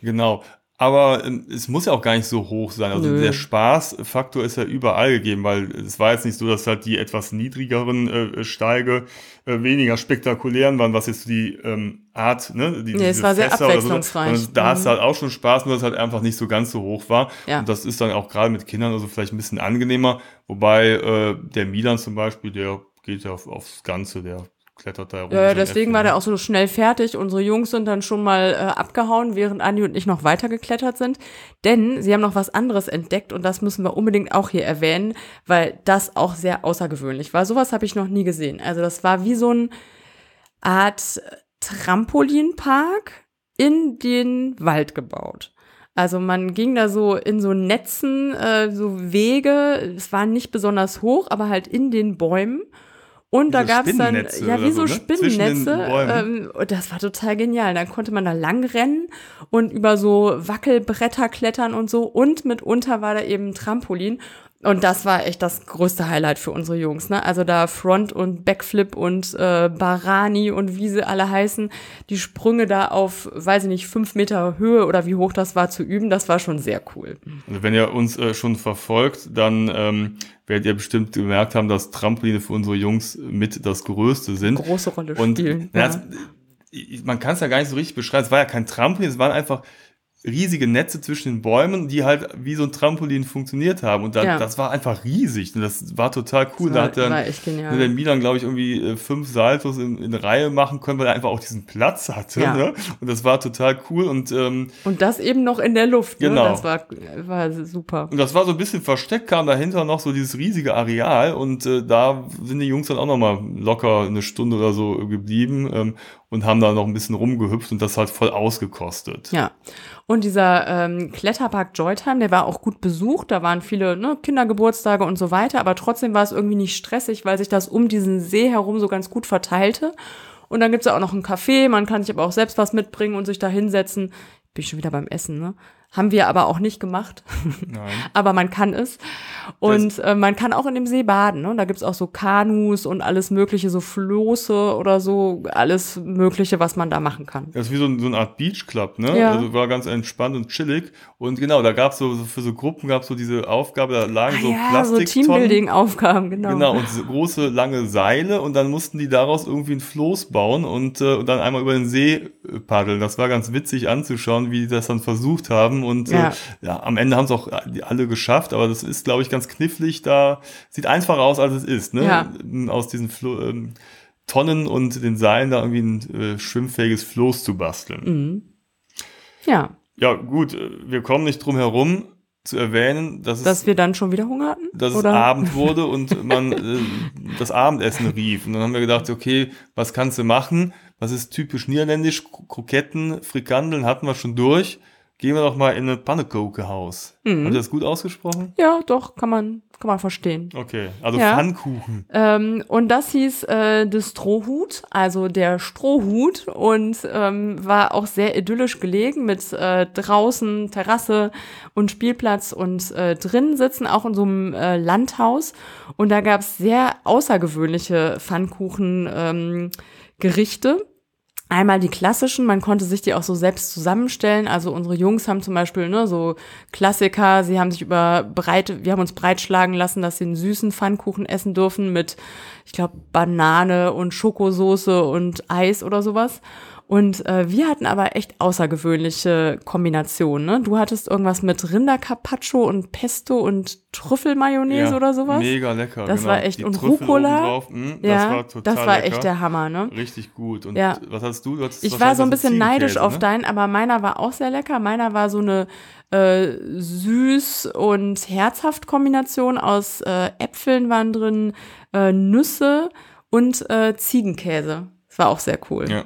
Genau. Aber ähm, es muss ja auch gar nicht so hoch sein. Also Nö. der Spaßfaktor ist ja überall gegeben, weil es war jetzt nicht so, dass halt die etwas niedrigeren äh, Steige äh, weniger spektakulären waren, was jetzt die ähm, Art, ne, die, Nee, es war sehr Fässer oder abwechslungsreich. sondern da hast du Mhm. halt auch schon Spaß, nur dass es halt einfach nicht so ganz so hoch war. Ja. Und das ist dann auch gerade mit Kindern also vielleicht ein bisschen angenehmer. Wobei äh, der Milan zum Beispiel, der geht ja auf, aufs Ganze, der klettert da herum. Ja, deswegen war der auch so schnell fertig. Unsere Jungs sind dann schon mal äh, abgehauen, während Andi und ich noch weiter geklettert sind. Denn sie haben noch was anderes entdeckt und das müssen wir unbedingt auch hier erwähnen, weil das auch sehr außergewöhnlich war. Sowas habe ich noch nie gesehen. Also das war wie so ein Art Trampolinpark in den Wald gebaut. Also man ging da so in so Netzen, äh, so Wege. Es war nicht besonders hoch, aber halt in den Bäumen. Und da so gab's dann, ja, wie so, ne? Spinnennetze. Ähm, und das war total genial. Dann konnte man da lang rennen und über so Wackelbretter klettern und so. Und mitunter war da eben ein Trampolin. Und das war echt das größte Highlight für unsere Jungs. Ne? Also da Front- und Backflip und äh, Barani und wie sie alle heißen, die Sprünge da auf, weiß ich nicht, fünf Meter Höhe oder wie hoch das war zu üben, das war schon sehr cool. Also wenn ihr uns äh, schon verfolgt, dann ähm, werdet ihr bestimmt gemerkt haben, dass Trampoline für unsere Jungs mit das Größte sind. Große Rolle Und spielen. na, ja. ich- man kann es ja gar nicht so richtig beschreiben. Es war ja kein Trampolin, es waren einfach riesige Netze zwischen den Bäumen, die halt wie so ein Trampolin funktioniert haben. Und da, Ja. das war einfach riesig. Und das war total cool. Das da war- hat dann war echt genial. nur der Milan, glaube ich, irgendwie äh, fünf Saltos in, in Reihe machen können, weil er einfach auch diesen Platz hatte. Ja. Ne? Und das war total cool. Und ähm, Und das eben noch in der Luft. Ne? Genau. Das war, war super. Und das war so ein bisschen versteckt, kam dahinter noch so dieses riesige Areal und äh, da sind die Jungs dann auch noch mal locker eine Stunde oder so geblieben ähm, und haben da noch ein bisschen rumgehüpft und das halt voll ausgekostet. Ja. Und dieser ähm, Kletterpark Joytime, der war auch gut besucht. Da waren viele ne, Kindergeburtstage und so weiter. Aber trotzdem war es irgendwie nicht stressig, weil sich das um diesen See herum so ganz gut verteilte. Und dann gibt's ja auch noch ein Café. Man kann sich aber auch selbst was mitbringen und sich da hinsetzen. Bin ich schon wieder beim Essen, ne? Haben wir aber auch nicht gemacht. Nein. aber man kann es. Und äh, man kann auch in dem See baden. Ne? Da gibt's auch so Kanus und alles Mögliche, so Floße oder so, alles Mögliche, was man da machen kann. Das ist wie so, ein- so eine Art Beach Club, ne? Ja. Also war ganz entspannt und chillig. Und genau, da gab's so, so für so Gruppen gab's so diese Aufgabe, da lagen so Ah ja, so Plastiktonnen. Teambuilding-Aufgaben, genau. Genau, und so große, lange Seile und dann mussten die daraus irgendwie ein Floß bauen und, äh, und dann einmal über den See äh, paddeln. Das war ganz witzig anzuschauen, wie die das dann versucht haben und Ja. äh, ja, am Ende haben es auch alle geschafft, aber das ist, glaube ich, ganz knifflig. Da sieht einfacher aus, als es ist, ne? Ja. Aus diesen Flo ähm, Tonnen und den Seilen da irgendwie ein äh, schwimmfähiges Floß zu basteln. Mhm. Ja, Ja, gut, äh, wir kommen nicht drum herum zu erwähnen, dass es dass wir dann schon wieder Hunger hatten? dass oder? es Abend wurde und man äh, das Abendessen rief. Und dann haben wir gedacht, okay, was kannst du machen? Was ist typisch niederländisch? Kroketten, Frikandeln hatten wir schon durch. Gehen wir doch mal in ein Pannekuchenhaus. Mhm. Haben Sie das gut ausgesprochen? Ja, doch, kann man, kann man verstehen. Okay, also ja. Pfannkuchen. Ähm, und das hieß äh, das Strohhut, also der Strohhut und ähm, war auch sehr idyllisch gelegen mit äh, draußen Terrasse und Spielplatz und äh, drinnen sitzen, auch in so einem äh, Landhaus. Und da gab es sehr außergewöhnliche Pfannkuchen. Ähm, Gerichte Einmal die klassischen, man konnte sich die auch so selbst zusammenstellen. Also unsere Jungs haben zum Beispiel ne, so Klassiker, sie haben sich über breite, wir haben uns breitschlagen lassen, dass sie einen süßen Pfannkuchen essen dürfen mit, ich glaube, Banane und Schokosoße und Eis oder sowas. Und äh, wir hatten aber echt außergewöhnliche Kombinationen. Ne? Du hattest irgendwas mit Rindercarpaccio und Pesto und Trüffelmayonnaise ja, oder sowas. Mega lecker. Das genau. war echt. Die und Rucola. Mh, das ja, war total Das war lecker. echt der Hammer, ne? Richtig gut. Und ja. was hast du? du ich war so ein bisschen neidisch auf ne? deinen, aber meiner war auch sehr lecker. Meiner war so eine äh, süß und herzhaft Kombination aus äh, Äpfeln waren drin, äh, Nüsse und äh, Ziegenkäse. Das war auch sehr cool. Ja.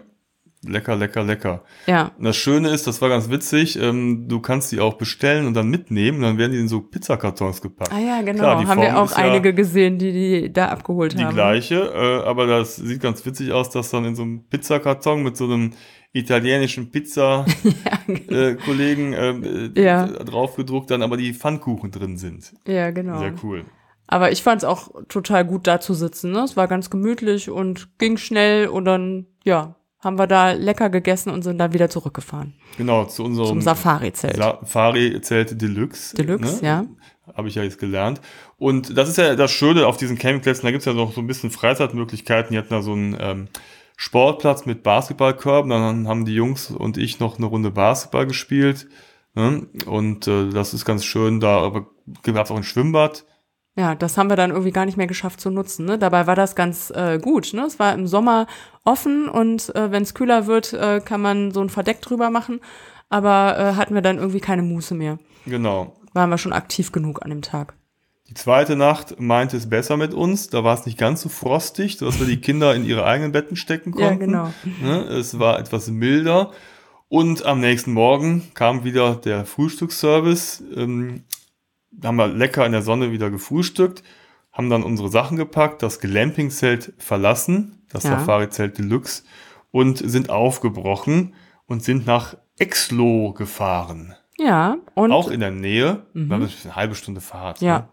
Lecker, lecker, lecker. Ja. Und das Schöne ist, das war ganz witzig, ähm, du kannst die auch bestellen und dann mitnehmen und dann werden die in so Pizzakartons gepackt. Ah ja, genau. Klar, haben Form wir auch einige ja gesehen, die die da abgeholt die haben. Die gleiche, äh, aber das sieht ganz witzig aus, dass dann in so einem Pizzakarton mit so einem italienischen Pizza-Kollegen ja, genau. äh, äh, ja. draufgedruckt dann aber die Pfannkuchen drin sind. Ja, genau. Sehr cool. Aber ich fand es auch total gut da zu sitzen. Ne? Es war ganz gemütlich und ging schnell und dann, ja, haben wir da lecker gegessen und sind dann wieder zurückgefahren. Genau, zu unserem Zum Safari-Zelt. Safari-Zelt Deluxe. Deluxe, ne? ja. Habe ich ja jetzt gelernt. Und das ist ja das Schöne auf diesen Campingplätzen, da gibt's ja noch so ein bisschen Freizeitmöglichkeiten. Die hatten da so einen ähm, Sportplatz mit Basketballkörben. Dann haben die Jungs und ich noch eine Runde Basketball gespielt. Ne? Und äh, das ist ganz schön. Da aber gab's auch ein Schwimmbad. Ja, das haben wir dann irgendwie gar nicht mehr geschafft zu nutzen. Ne? Dabei war das ganz äh, gut. Ne? Es war im Sommer offen und äh, wenn es kühler wird, äh, kann man so ein Verdeck drüber machen. Aber äh, hatten wir dann irgendwie keine Muße mehr. Genau. Waren wir schon aktiv genug an dem Tag. Die zweite Nacht meinte es besser mit uns. Da war es nicht ganz so frostig, dass wir die Kinder in ihre eigenen Betten stecken konnten. Ja, genau. Ne? Es war etwas milder. Und am nächsten Morgen kam wieder der Frühstücksservice. Ähm, haben wir lecker in der Sonne wieder gefrühstückt, haben dann unsere Sachen gepackt, das Glamping-Zelt verlassen, das ja. Safari-Zelt Deluxe, und sind aufgebrochen und sind nach Exlo gefahren. Ja, und. Auch in der Nähe, mhm. war eine halbe Stunde Fahrt. Ja. Ne?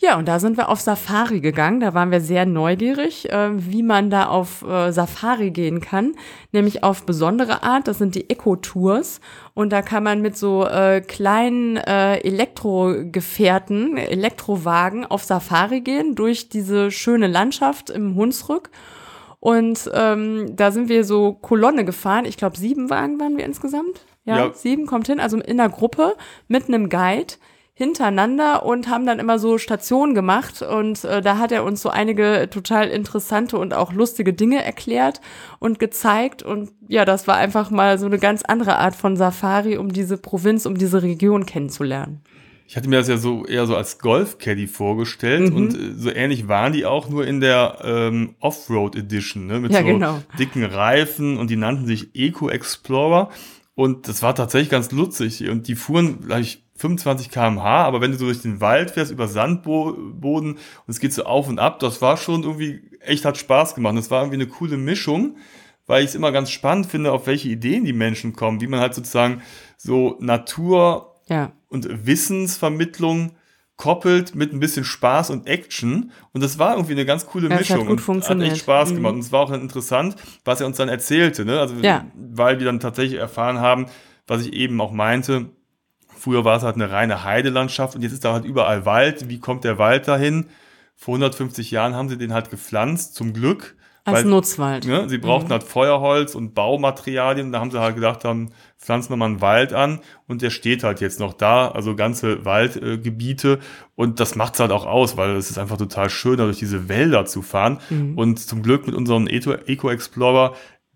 Ja, und da sind wir auf Safari gegangen. Da waren wir sehr neugierig, äh, wie man da auf äh, Safari gehen kann. Nämlich auf besondere Art. Das sind die Eco-Tours. Und da kann man mit so äh, kleinen äh, Elektrogefährten, Elektrowagen auf Safari gehen durch diese schöne Landschaft im Hunsrück. Und ähm, da sind wir so Kolonne gefahren. Ich glaube, sieben Wagen waren wir insgesamt. Ja, ja, sieben kommt hin, also in der Gruppe mit einem Guide hintereinander und haben dann immer so Stationen gemacht und äh, da hat er uns so einige total interessante und auch lustige Dinge erklärt und gezeigt und ja, das war einfach mal so eine ganz andere Art von Safari, um diese Provinz, um diese Region kennenzulernen. Ich hatte mir das ja so eher so als Golf-Caddy vorgestellt mhm. und äh, so ähnlich waren die auch nur in der ähm, Offroad Edition, ne, mit ja, so genau. dicken Reifen und die nannten sich Eco Explorer und das war tatsächlich ganz lutzig und die fuhren gleich 25 km/h, aber wenn du so durch den Wald fährst, über Sandboden und es geht so auf und ab, das war schon irgendwie, echt hat Spaß gemacht. Das war irgendwie eine coole Mischung, weil ich es immer ganz spannend finde, auf welche Ideen die Menschen kommen, wie man halt sozusagen so Natur ja. und Wissensvermittlung koppelt mit ein bisschen Spaß und Action. Und das war irgendwie eine ganz coole ja, Mischung. Hat, gut funktioniert. hat echt Spaß gemacht. Mhm. Und es war auch interessant, was er uns dann erzählte. Ne? Also, ja. weil wir dann tatsächlich erfahren haben, was ich eben auch meinte, Früher war es halt eine reine Heidelandschaft und jetzt ist da halt überall Wald. Wie kommt der Wald dahin? Vor 150 Jahren haben sie den halt gepflanzt, zum Glück. Als weil, Nutzwald. Ne, sie brauchten mhm. halt Feuerholz und Baumaterialien. Da haben sie halt gedacht, dann pflanzen wir mal einen Wald an und der steht halt jetzt noch da, also ganze Waldgebiete. Äh, und das macht's halt auch aus, weil es ist einfach total schön, da durch diese Wälder zu fahren. Mhm. Und zum Glück mit unserem Eco Explorer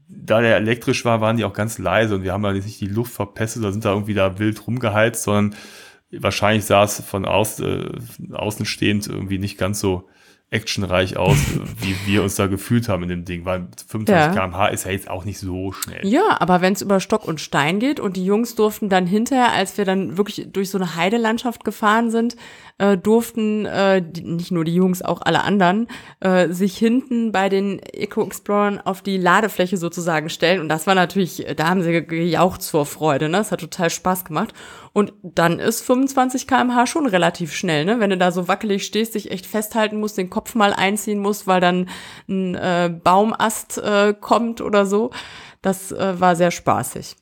da der elektrisch war, waren die auch ganz leise und wir haben ja nicht die Luft verpestet, da sind da irgendwie da wild rumgeheizt, sondern wahrscheinlich sah es von aus, äh, außen stehend irgendwie nicht ganz so actionreich aus, wie wir uns da gefühlt haben in dem Ding, weil 25 Ja. km/h ist ja jetzt auch nicht so schnell. Ja, aber wenn es über Stock und Stein geht und die Jungs durften dann hinterher, als wir dann wirklich durch so eine Heidelandschaft gefahren sind, äh, durften äh, die, nicht nur die Jungs, auch alle anderen, äh, sich hinten bei den Eco-Explorern auf die Ladefläche sozusagen stellen. Und das war natürlich, da haben sie ge- gejaucht vor Freude, ne? Das hat total Spaß gemacht. Und dann ist 25 km/h schon relativ schnell, ne? Wenn du da so wackelig stehst, dich echt festhalten musst, den Kopf mal einziehen musst, weil dann ein äh, Baumast äh, kommt oder so. Das äh, war sehr spaßig.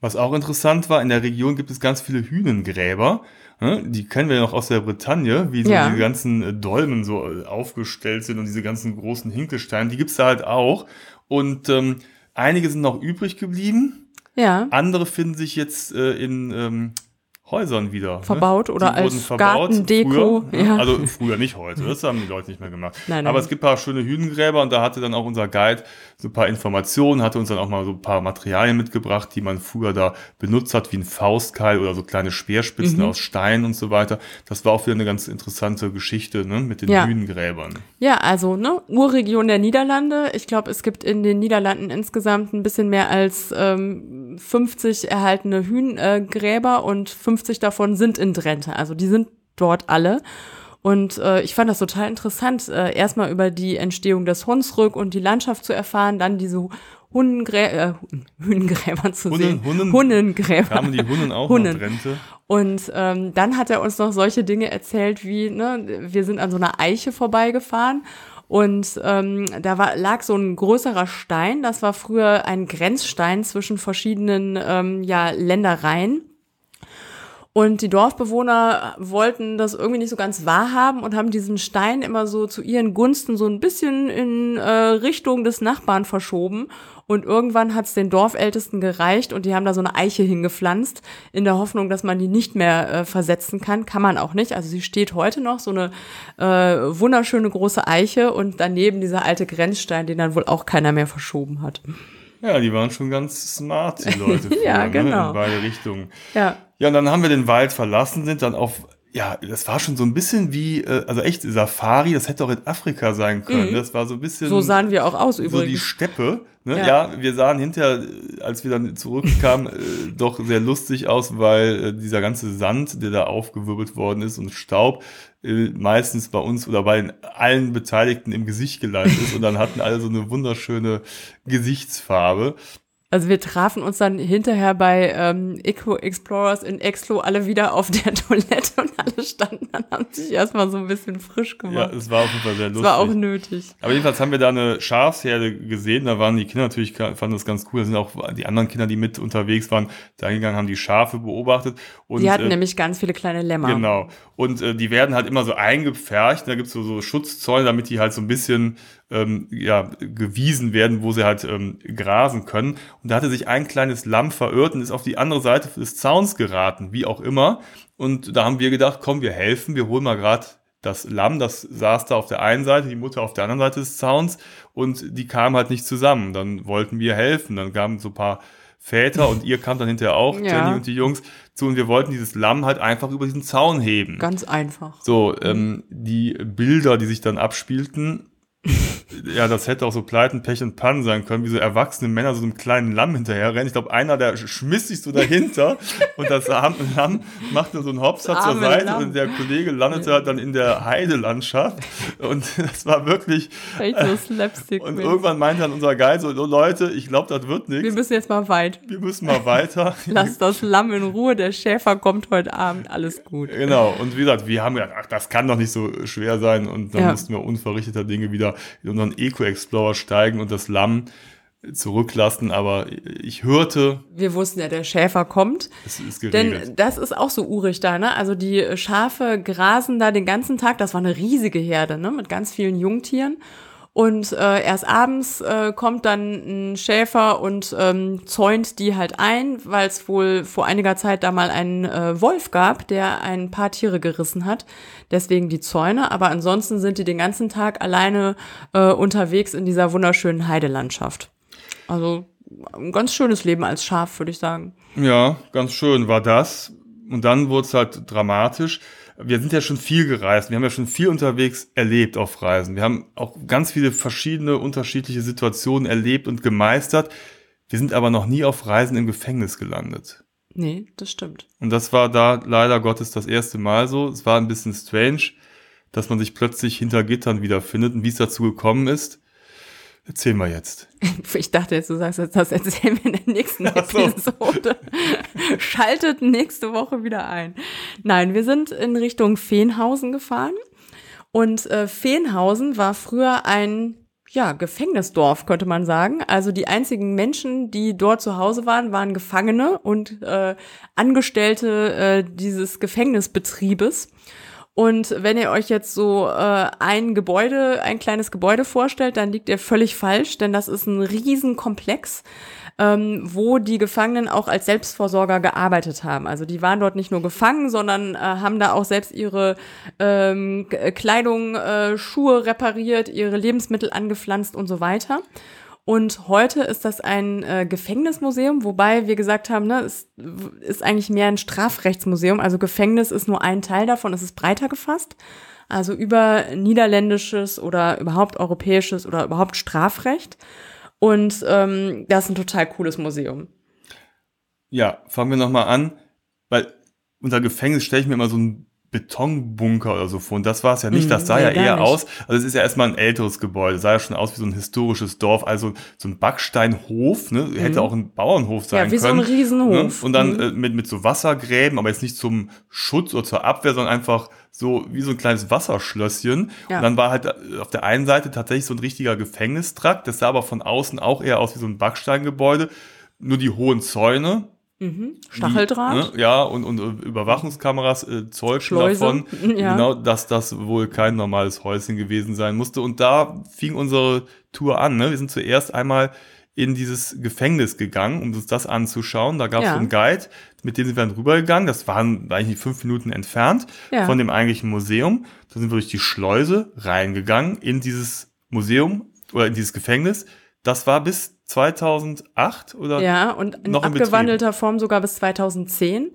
Was auch interessant war, in der Region gibt es ganz viele Hünengräber. Ne? Die kennen wir ja noch aus der Bretagne, wie so Ja. diese ganzen äh, Dolmen so äh, aufgestellt sind und diese ganzen großen Hinkelsteine. Die gibt's da halt auch. Und ähm, einige sind noch übrig geblieben. Ja. Andere finden sich jetzt äh, in ähm, Häusern wieder. Verbaut ne? oder als verbaut Gartendeko, Früher, ne? ja. Also früher, nicht heute. Das haben die Leute nicht mehr gemacht. Nein, nein. Aber es gibt ein paar schöne Hünengräber und da hatte dann auch unser Guide so ein paar Informationen, hatte uns dann auch mal so ein paar Materialien mitgebracht, die man früher da benutzt hat, wie ein Faustkeil oder so kleine Speerspitzen Mhm. aus Stein und so weiter. Das war auch wieder eine ganz interessante Geschichte ne? mit den Ja. Hünengräbern. Ja, also, ne, Urregion der Niederlande. Ich glaube, es gibt in den Niederlanden insgesamt ein bisschen mehr als ähm, 50 erhaltene Hühngräber und 50 davon sind in Drenthe. Also die sind dort alle. Und äh, ich fand das total interessant, äh, erstmal über die Entstehung des Hunsrück und die Landschaft zu erfahren, dann diese Hundengrä äh, Hünengräber zu Hunnen- sehen. Hunnen- Hunnengräber. Kamen die Hunnen auch Hunnen. nach Rente? Und ähm, dann hat er uns noch solche Dinge erzählt wie, ne, wir sind an so einer Eiche vorbeigefahren und ähm, da war, lag so ein größerer Stein, das war früher ein Grenzstein zwischen verschiedenen ähm, ja, Ländereien. Und die Dorfbewohner wollten das irgendwie nicht so ganz wahrhaben und haben diesen Stein immer so zu ihren Gunsten so ein bisschen in äh, Richtung des Nachbarn verschoben. Und irgendwann hat es den Dorfältesten gereicht und die haben da so eine Eiche hingepflanzt, in der Hoffnung, dass man die nicht mehr äh, versetzen kann. Kann man auch nicht. Also sie steht heute noch, so eine äh, wunderschöne große Eiche und daneben dieser alte Grenzstein, den dann wohl auch keiner mehr verschoben hat. Ja, die waren schon ganz smart, die Leute. Ja, früher, Ne? genau. In beide Richtungen. Ja. Ja, und dann haben wir den Wald verlassen, sind dann auf, ja, das war schon so ein bisschen wie, äh, also echt Safari, das hätte auch in Afrika sein können. Das war so ein bisschen Mhm. So sahen wir auch aus so die übrigens. Steppe. Ne? Ja. Ja. wir sahen hinterher, als wir dann zurückkamen, äh, doch sehr lustig aus, weil äh, dieser ganze Sand, der da aufgewirbelt worden ist und Staub, äh, meistens bei uns oder bei allen Beteiligten im Gesicht gelandet ist und dann hatten alle so eine wunderschöne Gesichtsfarbe. Also wir trafen uns dann hinterher bei ähm, Eco Explorers in Exlo alle wieder auf der Toilette und alle standen dann, haben sich erstmal so ein bisschen frisch Ja, gemacht. es war auf jeden Fall sehr lustig. war auch nötig. Aber jedenfalls haben wir da eine Schafsherde gesehen. Da waren die Kinder natürlich, fanden das ganz cool. Da sind auch die anderen Kinder, die mit unterwegs waren, da hingegangen, haben die Schafe beobachtet. Und, Die hatten äh, nämlich ganz viele kleine Lämmer. Genau. Und äh, die werden halt immer so eingepfercht. Da gibt's so, so Schutzzäune, damit die halt so ein bisschen ähm, ja, gewiesen werden, wo sie halt ähm, grasen können. Und da hatte sich ein kleines Lamm verirrt und ist auf die andere Seite des Zauns geraten, wie auch immer. Und da haben wir gedacht, komm, wir helfen, wir holen mal gerade das Lamm, das saß da auf der einen Seite, die Mutter auf der anderen Seite des Zauns und die kamen halt nicht zusammen. Dann wollten wir helfen. Dann kamen so ein paar Väter und ihr kamt dann hinterher auch, Ja. Jenny und die Jungs, zu und wir wollten dieses Lamm halt einfach über diesen Zaun heben. Ganz einfach. So, ähm, die Bilder, die sich dann abspielten, ja, das hätte auch so Pleiten, Pech und Pannen sein können, wie so erwachsene Männer so einem kleinen Lamm hinterherrennen. Ich glaube, einer, der schmiss sich so dahinter und das arme Lamm machte so einen Hopser zur Seite Lamm. und der Kollege landete halt dann in der Heidelandschaft und das war wirklich, Echt so Slapstick. und irgendwann meinte dann unser Guide so, "Oh, Leute, ich glaube, das wird wir nichts, müssen jetzt mal weit. wir müssen mal weiter. Lass das Lamm in Ruhe, der Schäfer kommt heute Abend, alles gut. Genau, und wie gesagt, wir haben gedacht, ach, das kann doch nicht so schwer sein. Und dann Ja. mussten wir unverrichteter Dinge wieder in unseren Eco-Explorer steigen und das Lamm zurücklassen. Aber ich hörte, Wir wussten ja, der Schäfer kommt. es ist geregelt. Denn das ist auch so urig da, ne? Also die Schafe grasen da den ganzen Tag. Das war eine riesige Herde, ne? Mit ganz vielen Jungtieren. Und äh, erst abends äh, kommt dann ein Schäfer und ähm, zäunt die halt ein, weil es wohl vor einiger Zeit da mal einen äh, Wolf gab, der ein paar Tiere gerissen hat. Deswegen die Zäune. Aber ansonsten sind die den ganzen Tag alleine äh, unterwegs in dieser wunderschönen Heidelandschaft. Also ein ganz schönes Leben als Schaf, würde ich sagen. ja, ganz schön war das. Und dann wurde es halt dramatisch. Wir sind ja schon viel gereist, wir haben ja schon viel unterwegs erlebt auf Reisen. Wir haben auch ganz viele verschiedene, unterschiedliche Situationen erlebt und gemeistert. Wir sind aber noch nie auf Reisen im Gefängnis gelandet. Nee, das stimmt. Und das war da leider Gottes das erste Mal so. Es war ein bisschen strange, dass man sich plötzlich hinter Gittern wiederfindet und wie es dazu gekommen ist. Erzähl mal jetzt. Ich dachte jetzt, du sagst jetzt, das erzählen wir in der nächsten Episode. Schaltet nächste Woche wieder ein. Nein, wir sind in Richtung Feenhausen gefahren. Und äh, Feenhausen war früher ein ja, Gefängnisdorf, könnte man sagen. Also die einzigen Menschen, die dort zu Hause waren, waren Gefangene und äh, Angestellte äh, dieses Gefängnisbetriebes. Und wenn ihr euch jetzt so äh, ein Gebäude, ein kleines Gebäude vorstellt, dann liegt ihr völlig falsch, denn das ist ein Riesenkomplex, ähm, wo die Gefangenen auch als Selbstversorger gearbeitet haben. Also die waren dort nicht nur gefangen, sondern äh, haben da auch selbst ihre ähm, Kleidung, äh, Schuhe repariert, ihre Lebensmittel angepflanzt und so weiter. Und heute ist das ein äh, Gefängnismuseum, wobei wir gesagt haben, ne, es ist eigentlich mehr ein Strafrechtsmuseum. Also Gefängnis ist nur ein Teil davon, es ist breiter gefasst. Also über niederländisches oder überhaupt europäisches oder überhaupt Strafrecht. Und ähm, das ist ein total cooles Museum. Ja, fangen wir nochmal an, weil unter Gefängnis stelle ich mir immer so ein Betonbunker oder so vor. Und das war es ja nicht. Das mhm. sah nee, ja eher nicht. aus. Also es ist ja erstmal ein älteres Gebäude. sah ja schon aus wie so ein historisches Dorf. Also so ein Backsteinhof, ne? Hätte mhm. auch ein Bauernhof sein können. Ja, wie können, so ein Riesenhof. Ne? Und dann mhm. äh, mit, mit so Wassergräben, aber jetzt nicht zum Schutz oder zur Abwehr, sondern einfach so wie so ein kleines Wasserschlösschen. Ja. Und dann war halt äh, auf der einen Seite tatsächlich so ein richtiger Gefängnistrakt. Das sah aber von außen auch eher aus wie so ein Backsteingebäude. Nur die hohen Zäune, Mhm. Stacheldraht. Die, ne, ja, und, und Überwachungskameras äh, zeugten davon, ja. genau, dass das wohl kein normales Häuschen gewesen sein musste. Und da fing unsere Tour an. Ne? Wir sind zuerst einmal in dieses Gefängnis gegangen, um uns das anzuschauen. Da gab es ja. einen Guide, mit dem sind wir dann rübergegangen. Das waren eigentlich fünf Minuten entfernt ja. von dem eigentlichen Museum. Da sind wir durch die Schleuse reingegangen in dieses Museum oder in dieses Gefängnis. Das war bis 2008 oder? Ja, und in noch abgewandelter Form sogar bis 2010.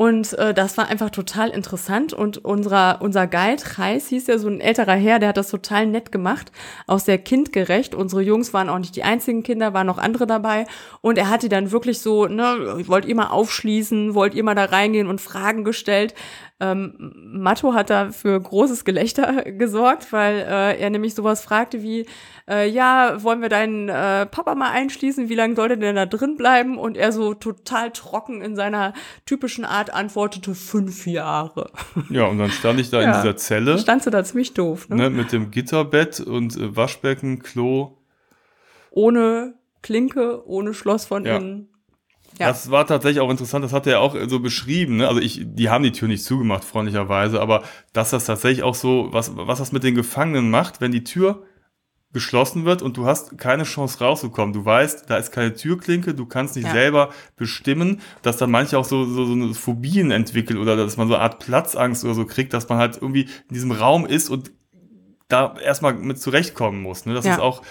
Und äh, das war einfach total interessant. Und unserer, unser Guide, Reis, hieß ja so ein älterer Herr, der hat das total nett gemacht, auch sehr kindgerecht. Unsere Jungs waren auch nicht die einzigen Kinder, waren noch andere dabei. Und er hat die dann wirklich so, ne, wollt ihr mal aufschließen, wollt ihr mal da reingehen und Fragen gestellt. Ähm, Matto hat da für großes Gelächter gesorgt, weil äh, er nämlich sowas fragte wie, äh, ja, wollen wir deinen äh, Papa mal einschließen, wie lange soll der denn da drin bleiben? Und er so total trocken in seiner typischen Art antwortete, fünf Jahre. Ja, und dann stand ich da ja, in dieser Zelle. Standst du da ziemlich doof, ne? ne mit dem Gitterbett und äh, Waschbecken, Klo. Ohne Klinke, ohne Schloss von ja. innen. Ja. Das war tatsächlich auch interessant, das hat er auch so beschrieben. Ne? Also ich, die haben die Tür nicht zugemacht, freundlicherweise, aber dass das tatsächlich auch so, was, was das mit den Gefangenen macht, wenn die Tür geschlossen wird und du hast keine Chance rauszukommen. Du weißt, da ist keine Türklinke, du kannst nicht ja. selber bestimmen, dass dann manche auch so, so, so eine Phobien entwickeln oder dass man so eine Art Platzangst oder so kriegt, dass man halt irgendwie in diesem Raum ist und da erstmal mit zurechtkommen muss. Ne? Das ja. ist auch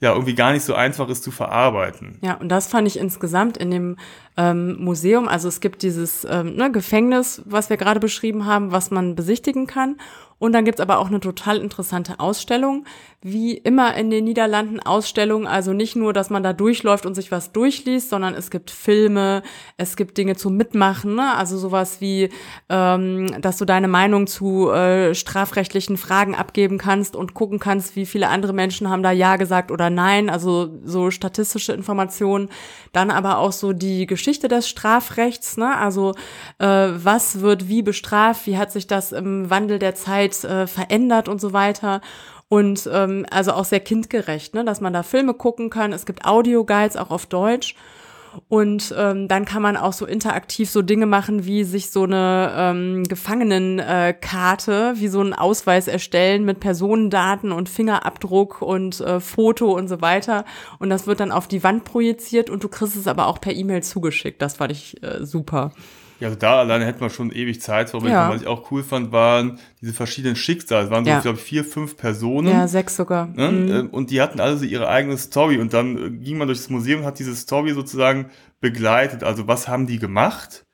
ja irgendwie gar nicht so einfach ist zu verarbeiten. Ja, und das fand ich insgesamt in dem ähm, Museum. Also es gibt dieses ähm, ne, Gefängnis, was wir gerade beschrieben haben, was man besichtigen kann. Und dann gibt's aber auch eine total interessante Ausstellung, wie immer in den Niederlanden Ausstellungen. Also nicht nur, dass man da durchläuft und sich was durchliest, sondern es gibt Filme, es gibt Dinge zum Mitmachen. Ne? Also sowas wie, ähm, dass du deine Meinung zu äh, strafrechtlichen Fragen abgeben kannst und gucken kannst, wie viele andere Menschen haben da Ja gesagt oder Nein. Also so statistische Informationen. Dann aber auch so die Geschichte des Strafrechts. Ne? Also äh, was wird wie bestraft? Wie hat sich das im Wandel der Zeit Zeit äh, verändert und so weiter. Und ähm, also auch sehr kindgerecht, ne? dass man da Filme gucken kann. Es gibt Audioguides auch auf Deutsch. Und ähm, dann kann man auch so interaktiv so Dinge machen, wie sich so eine ähm, Gefangenenkarte, äh, wie so einen Ausweis erstellen mit Personendaten und Fingerabdruck und äh, Foto und so weiter. Und das wird dann auf die Wand projiziert und du kriegst es aber auch per E-Mail zugeschickt. Das fand ich äh, super. Ja, also da alleine hätten wir schon ewig Zeit verbringen ja. Was ich auch cool fand, waren diese verschiedenen Schicksale. Es waren so, ja. ich glaube, vier, fünf Personen. Ja, sechs sogar. Ne? Mhm. Ähm, und die hatten alle so ihre eigene Story. Und dann äh, ging man durch das Museum und hat diese Story sozusagen begleitet. Also was haben die gemacht?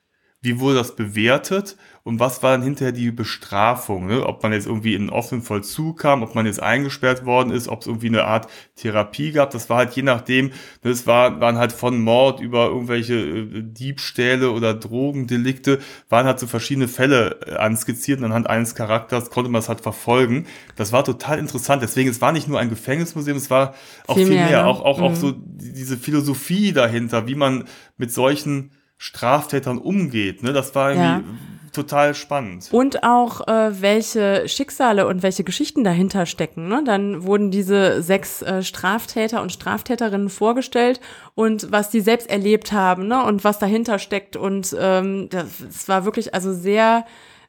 wie wurde das bewertet und was war dann hinterher die Bestrafung, ne? ob man jetzt irgendwie in einen offenen Vollzug kam, ob man jetzt eingesperrt worden ist, ob es irgendwie eine Art Therapie gab, das war halt je nachdem, das ne, war, waren halt von Mord über irgendwelche äh, Diebstähle oder Drogendelikte, waren halt so verschiedene Fälle äh, anskizziert und anhand eines Charakters konnte man es halt verfolgen. Das war total interessant, deswegen, es war nicht nur ein Gefängnismuseum, es war auch viel, viel mehr, mehr ne? auch, auch, mhm. auch so diese Philosophie dahinter, wie man mit solchen Straftätern umgeht. Ne? Das war irgendwie ja. Total spannend. Und auch, äh, welche Schicksale und welche Geschichten dahinter stecken. Ne? Dann wurden diese sechs äh, Straftäter und Straftäterinnen vorgestellt und was die selbst erlebt haben ne? und was dahinter steckt. Und ähm, das, das war wirklich also sehr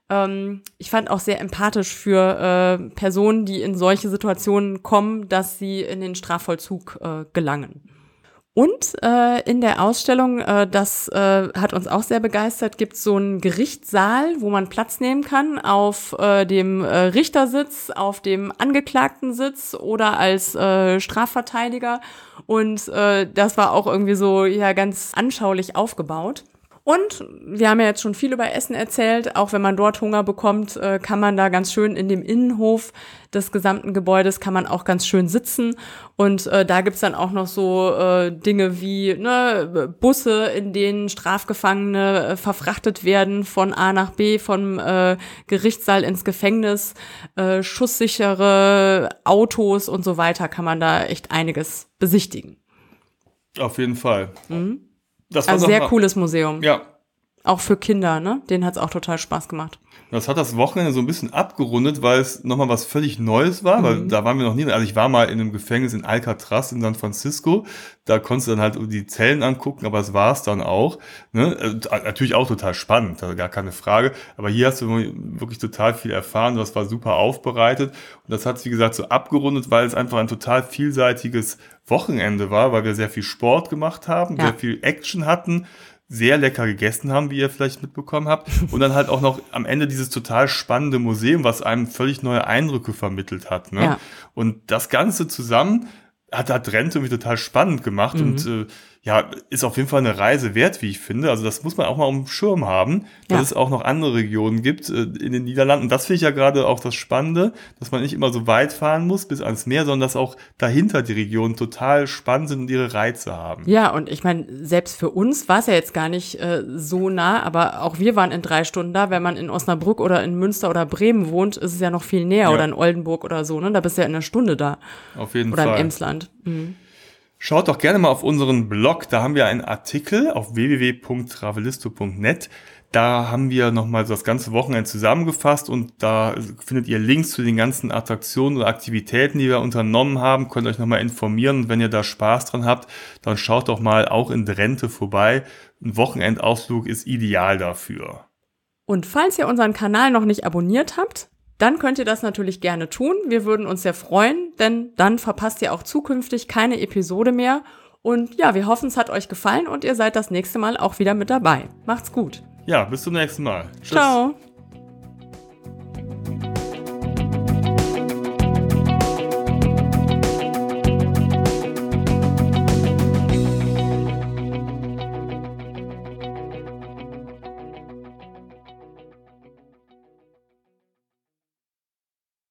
ähm, ich fand auch sehr empathisch für äh, Personen, die in solche Situationen kommen, dass sie in den Strafvollzug äh, gelangen. Und äh, in der Ausstellung, äh, das äh, hat uns auch sehr begeistert, gibt es so einen Gerichtssaal, wo man Platz nehmen kann auf äh, dem äh, Richtersitz, auf dem Angeklagtensitz oder als äh, Strafverteidiger. Und äh, das war auch irgendwie so ja ganz anschaulich aufgebaut. Und wir haben ja jetzt schon viel über Essen erzählt. Auch wenn man dort Hunger bekommt, äh, kann man da ganz schön in dem Innenhof des gesamten Gebäudes kann man auch ganz schön sitzen. Und äh, da gibt's dann auch noch so äh, Dinge wie ne, Busse, in denen Strafgefangene äh, verfrachtet werden von A nach B, vom äh, Gerichtssaal ins Gefängnis, äh, schusssichere Autos und so weiter kann man da echt einiges besichtigen. Auf jeden Fall. Mhm. Das war also sehr cooles Museum. Ja. Auch für Kinder, ne? Denen hat's auch total Spaß gemacht. Das hat das Wochenende so ein bisschen abgerundet, weil es nochmal was völlig Neues war, mhm. weil da waren wir noch nie. Also ich war mal in einem Gefängnis in Alcatraz in San Francisco. Da konntest du dann halt die Zellen angucken, aber es war es dann auch. Ne? Äh, natürlich auch total spannend, also gar keine Frage. Aber hier hast du wirklich total viel erfahren. Das war super aufbereitet. Und das hat, wie gesagt, so abgerundet, weil es einfach ein total vielseitiges Wochenende war, weil wir sehr viel Sport gemacht haben, ja. sehr viel Action hatten sehr lecker gegessen haben, wie ihr vielleicht mitbekommen habt. Und dann halt auch noch am Ende dieses total spannende Museum, was einem völlig neue Eindrücke vermittelt hat. Ne? Ja. Und das Ganze zusammen hat, hat Rente irgendwie total spannend gemacht mhm. und äh, ja, ist auf jeden Fall eine Reise wert, wie ich finde. Also das muss man auch mal auf dem Schirm haben, dass ja. es auch noch andere Regionen gibt äh, in den Niederlanden. Das finde ich ja gerade auch das Spannende, dass man nicht immer so weit fahren muss bis ans Meer, sondern dass auch dahinter die Regionen total spannend sind und ihre Reize haben. Ja, und ich meine, selbst für uns war es ja jetzt gar nicht äh, so nah, aber auch wir waren in drei Stunden da. Wenn man in Osnabrück oder in Münster oder Bremen wohnt, ist es ja noch viel näher ja. oder in Oldenburg oder so, ne? Da bist du ja in einer Stunde da. Auf jeden oder Fall. Oder im Emsland. Mhm. Schaut doch gerne mal auf unseren Blog, da haben wir einen Artikel auf www.travelisto.net. Da haben wir nochmal so das ganze Wochenende zusammengefasst und da findet ihr Links zu den ganzen Attraktionen oder Aktivitäten, die wir unternommen haben. Könnt euch nochmal informieren und wenn ihr da Spaß dran habt, dann schaut doch mal auch in Drenthe vorbei. Ein Wochenendausflug ist ideal dafür. Und falls ihr unseren Kanal noch nicht abonniert habt, dann könnt ihr das natürlich gerne tun. Wir würden uns sehr freuen, denn dann verpasst ihr auch zukünftig keine Episode mehr. Und ja, wir hoffen, es hat euch gefallen und ihr seid das nächste Mal auch wieder mit dabei. Macht's gut. Ja, bis zum nächsten Mal. Tschüss. Ciao.